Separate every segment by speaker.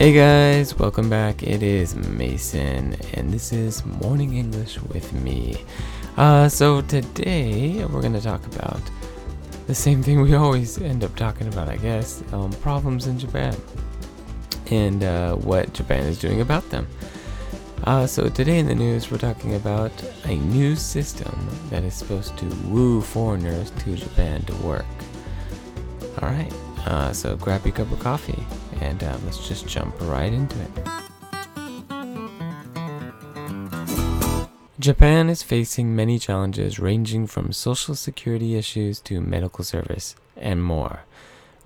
Speaker 1: Hey guys, welcome back. It is Mason, and this is Morning English with me. Uh, so today we're gonna talk about the same thing we always end up talking about, I guess um, problems in Japan and uh, what Japan is doing about them. Uh, so today in the news, we're talking about a new system that is supposed to woo foreigners to Japan to work. All right, uh, so grab your cup of coffee and uh, let's just jump right into it. Japan is facing many challenges ranging from social security issues to medical service and more.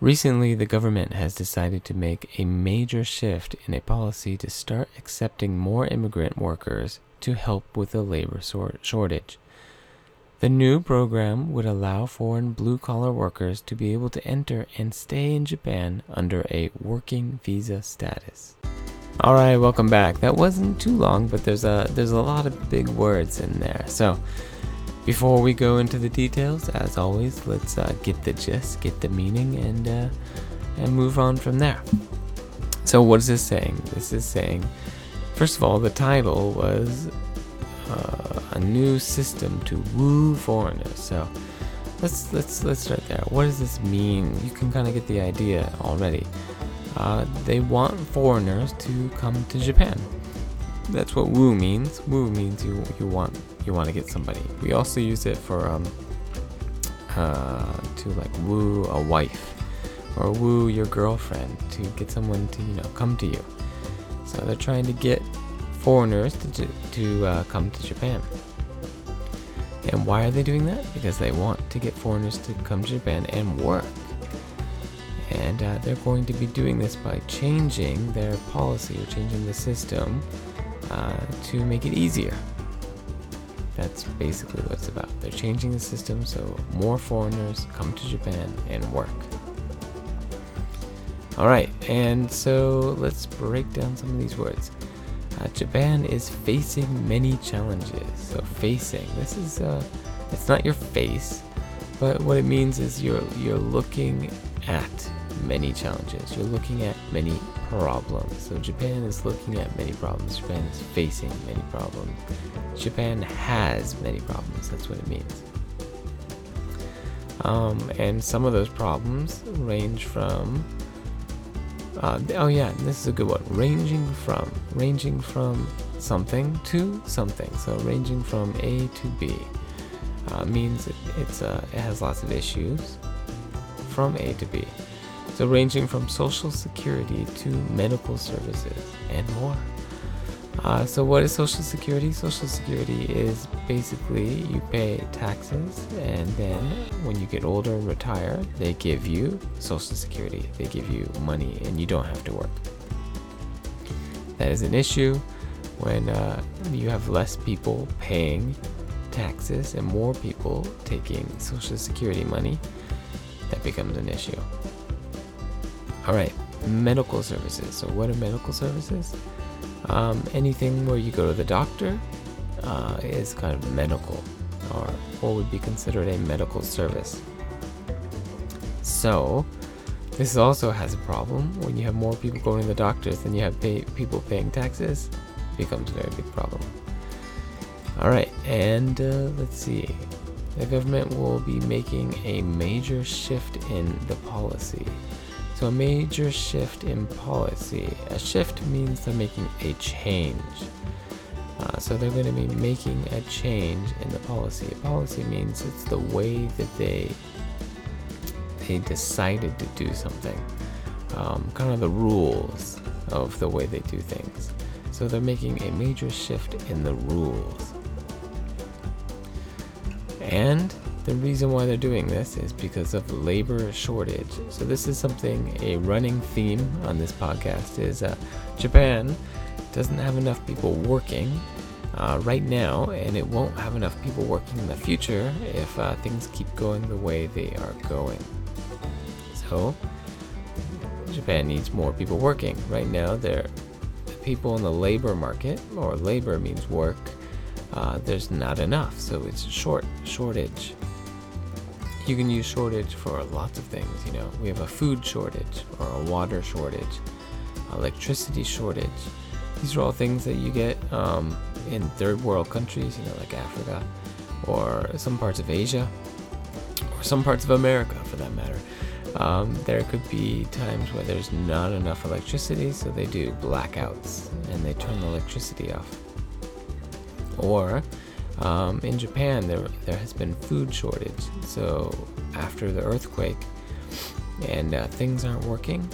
Speaker 1: Recently, the government has decided to make a major shift in a policy to start accepting more immigrant workers to help with the labor shortage. The new program would allow foreign blue collar workers to be able to enter and stay in Japan under a working visa status. All right, welcome back. That wasn't too long, but there's a there's a lot of big words in there. So, before we go into the details, as always, let's uh, get the gist, get the meaning, and uh, and move on from there. So, what is this saying? This is saying, first of all, the title was uh, a new system to woo foreigners. So, let's let's let's start there. What does this mean? You can kind of get the idea already uh, they want foreigners to come to Japan. That's what woo means. Woo means you you want you want to get somebody. We also use it for um uh, to like woo a wife or woo your girlfriend to get someone to you know come to you. So they're trying to get foreigners to to uh, come to Japan. And why are they doing that? Because they want to get foreigners to come to Japan and work and uh, they're going to be doing this by changing their policy or changing the system uh, to make it easier. That's basically what it's about. They're changing the system so more foreigners come to Japan and work. All right, and so let's break down some of these words. Uh, Japan is facing many challenges. So facing, this is uh, it's not your face, but what it means is you're you're looking at many challenges. You're looking at many problems. So Japan is looking at many problems. Japan is facing many problems. Japan has many problems. That's what it means. Um, and some of those problems range from. Uh, oh yeah, this is a good one. Ranging from, ranging from something to something. So ranging from A to B uh, means it, it's uh, it has lots of issues from A to B. So, ranging from social security to medical services and more. Uh, so, what is Social Security? Social Security is basically you pay taxes, and then when you get older and retire, they give you Social Security. They give you money, and you don't have to work. That is an issue when uh, you have less people paying taxes and more people taking Social Security money. That becomes an issue. All right, medical services. So, what are medical services? Um, anything where you go to the doctor uh, is kind of medical, or what would be considered a medical service. So, this also has a problem. When you have more people going to the doctors than you have pay- people paying taxes, it becomes a very big problem. All right, and uh, let's see. The government will be making a major shift in the policy. So, a major shift in policy. A shift means they're making a change. Uh, so, they're going to be making a change in the policy. Policy means it's the way that they they decided to do something, um, kind of the rules of the way they do things. So, they're making a major shift in the rules. And the reason why they're doing this is because of labor shortage. So this is something a running theme on this podcast is uh, Japan doesn't have enough people working uh, right now, and it won't have enough people working in the future if uh, things keep going the way they are going. So Japan needs more people working. Right now, there people in the labor market, or labor means work. Uh, there's not enough, so it's short shortage you can use shortage for lots of things. You know, we have a food shortage or a water shortage. electricity shortage. These are all things that you get um, in third world countries, you know, like Africa or some parts of Asia or some parts of America for that matter. Um, there could be times where there's not enough electricity, so they do blackouts and they turn the electricity off. Or um, in Japan, there there has been food shortage. So after the earthquake, and uh, things aren't working,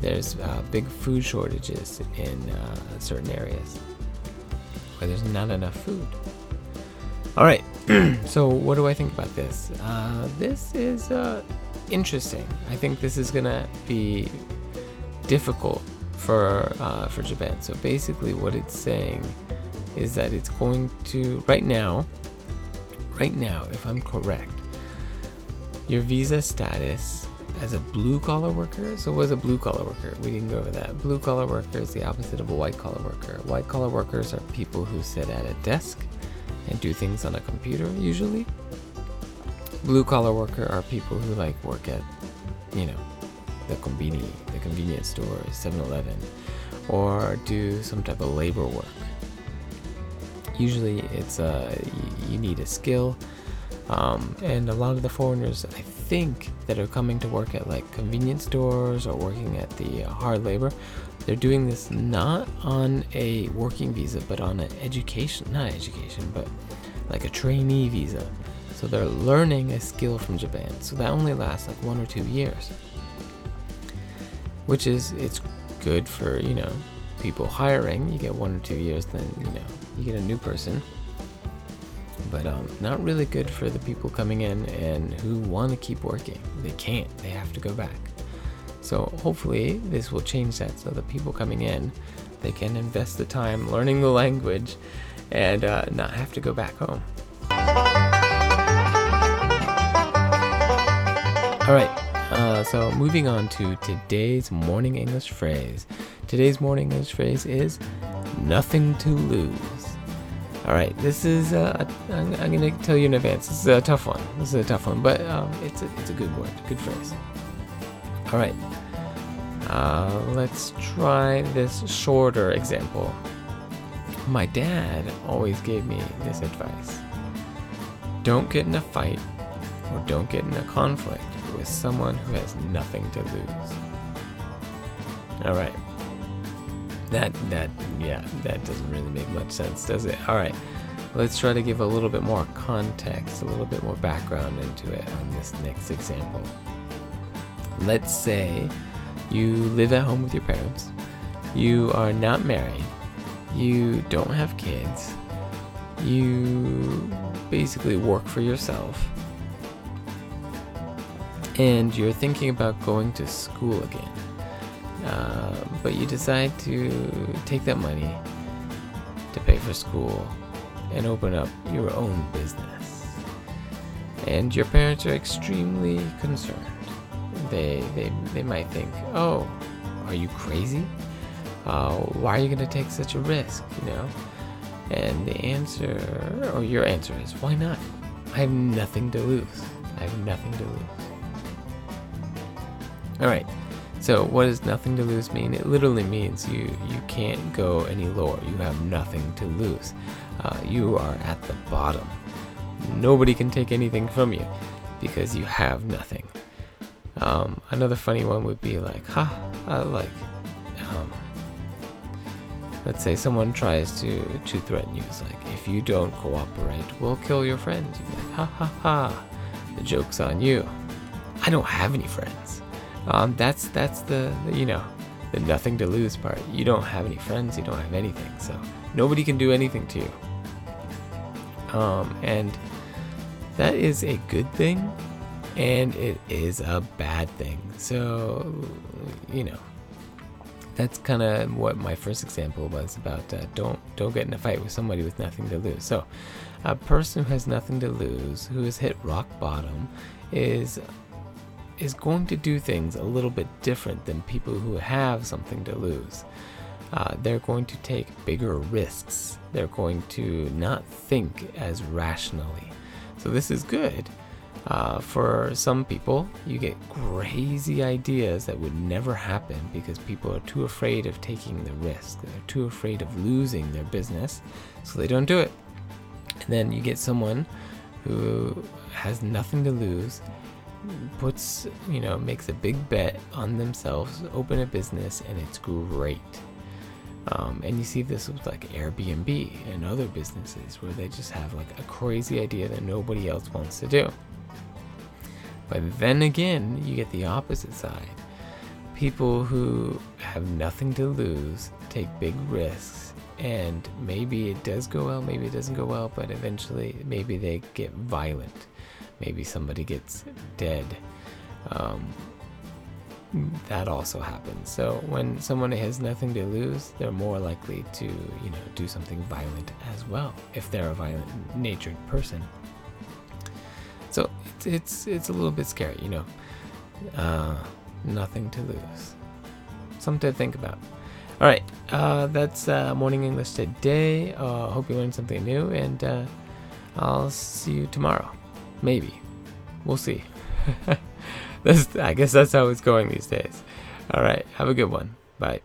Speaker 1: there's uh, big food shortages in uh, certain areas where there's not enough food. All right, so what do I think about this? Uh, this is uh, interesting. I think this is gonna be difficult for uh, for Japan. So basically, what it's saying is that it's going to right now, right now, if I'm correct, your visa status as a blue collar worker. So, what is a blue collar worker? We didn't go over that. Blue collar worker is the opposite of a white collar worker. White collar workers are people who sit at a desk and do things on a computer, usually. Blue collar worker are people who like work at, you know, the conveni, the convenience store, 7-Eleven, or do some type of labor work. Usually, it's uh, you need a skill um, and a lot of the foreigners, I think, that are coming to work at like convenience stores or working at the uh, hard labor, they're doing this not on a working visa, but on an education, not education, but like a trainee visa. So they're learning a skill from Japan. So that only lasts like one or two years, which is it's good for you know people hiring. You get one or two years, then you know you get a new person but um, not really good for the people coming in and who want to keep working. They can't, they have to go back. So hopefully this will change that so the people coming in, they can invest the time learning the language and uh, not have to go back home. All right, uh, so moving on to today's morning English phrase. Today's morning English phrase is nothing to lose. All right, this is uh, I'm, I'm, gonna tell you in advance. This is a tough one. This is a tough one, but um, it's a, it's a good word, good phrase. All right, uh, let's try this shorter example. My dad always gave me this advice: don't get in a fight or don't get in a conflict with someone who has nothing to lose. All right. That that yeah, that doesn't really make much sense, does it? All right. Let's try to give a little bit more context, a little bit more background into it on this next example. Let's say you live at home with your parents. You are not married. You don't have kids. You basically work for yourself. And you're thinking about going to school again. Uh, but you decide to take that money to pay for school and open up your own business. And your parents are extremely concerned. They, they, they might think, oh, are you crazy? Uh, why are you going to take such a risk, you know? And the answer, or your answer is, why not? I have nothing to lose. I have nothing to lose. All right, so what does nothing to lose mean? It literally means you you can't go any lower. You have nothing to lose. Uh, you are at the bottom. Nobody can take anything from you because you have nothing. Um, another funny one would be like, ha, I like, um, let's say someone tries to, to threaten you. It's like, if you don't cooperate, we'll kill your friends. You're like, ha ha ha, the joke's on you. I don't have any friends. Um, that's that's the, the you know the nothing to lose part. You don't have any friends. You don't have anything. So nobody can do anything to you. Um, and that is a good thing, and it is a bad thing. So you know that's kind of what my first example was about. Uh, don't don't get in a fight with somebody with nothing to lose. So, a person who has nothing to lose, who has hit rock bottom, is is going to do things a little bit different than people who have something to lose. Uh, they're going to take bigger risks. They're going to not think as rationally. So, this is good. Uh, for some people, you get crazy ideas that would never happen because people are too afraid of taking the risk. They're too afraid of losing their business, so they don't do it. And then you get someone who has nothing to lose, puts, you know, makes a big bet on themselves, open a business, and it's great. Um, and you see this with like Airbnb and other businesses where they just have like a crazy idea that nobody else wants to do. But then again, you get the opposite side. People who have nothing to lose take big risks, and maybe it does go well, maybe it doesn't go well, but eventually, maybe they get violent. Maybe somebody gets dead. Um, that also happens. So when someone has nothing to lose, they're more likely to, you know, do something violent as well if they're a violent natured person. So it's it's it's a little bit scary, you know. Uh, nothing to lose. Something to think about. All right, uh, that's uh, morning English today. Uh, hope you learned something new, and uh, I'll see you tomorrow. Maybe. We'll see. that's, I guess that's how it's going these days. All right, have a good one. Bye.